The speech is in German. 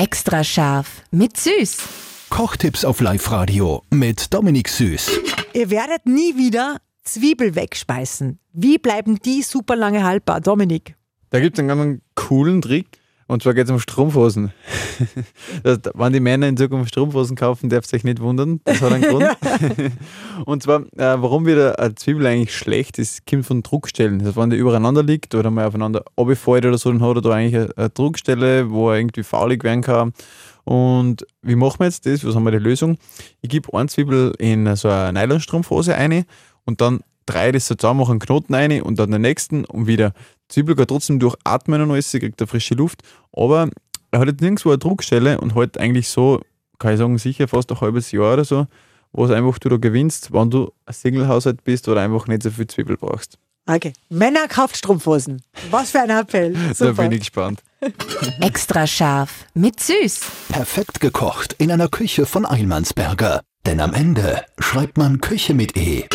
Extra scharf mit Süß. Kochtipps auf Live-Radio mit Dominik Süß. Ihr werdet nie wieder Zwiebel wegspeisen. Wie bleiben die super lange haltbar, Dominik? Da gibt es einen ganz coolen Trick. Und zwar geht es um Strumpfhosen. Wenn die Männer in Zukunft Strumpfhosen kaufen, darf sich nicht wundern. Das hat einen Grund. und zwar, äh, warum wieder eine Zwiebel eigentlich schlecht ist, kommt von Druckstellen. Also wenn die übereinander liegt oder mal aufeinander abgefällt oder so, dann hat er da eigentlich eine, eine Druckstelle, wo er irgendwie faulig werden kann. Und wie machen wir jetzt das? Was haben wir die Lösung? Ich gebe eine Zwiebel in so eine Nylonstrumpfhose ein und dann drehe das so zusammen, mache einen Knoten rein und dann den nächsten und wieder. Zwiebel geht trotzdem durch Atmen und alles, sie kriegt da frische Luft, aber er hat jetzt nirgendwo eine Druckstelle und halt eigentlich so, kann ich sagen, sicher fast ein halbes Jahr oder so, wo es einfach du da gewinnst, wenn du ein Single-Haushalt bist oder einfach nicht so viel Zwiebel brauchst. Okay. Männer kauft Strumpfhosen. Was für ein Appell. Da Super. bin ich gespannt. Extra scharf mit Süß. Perfekt gekocht in einer Küche von Eilmannsberger. Denn am Ende schreibt man Küche mit E.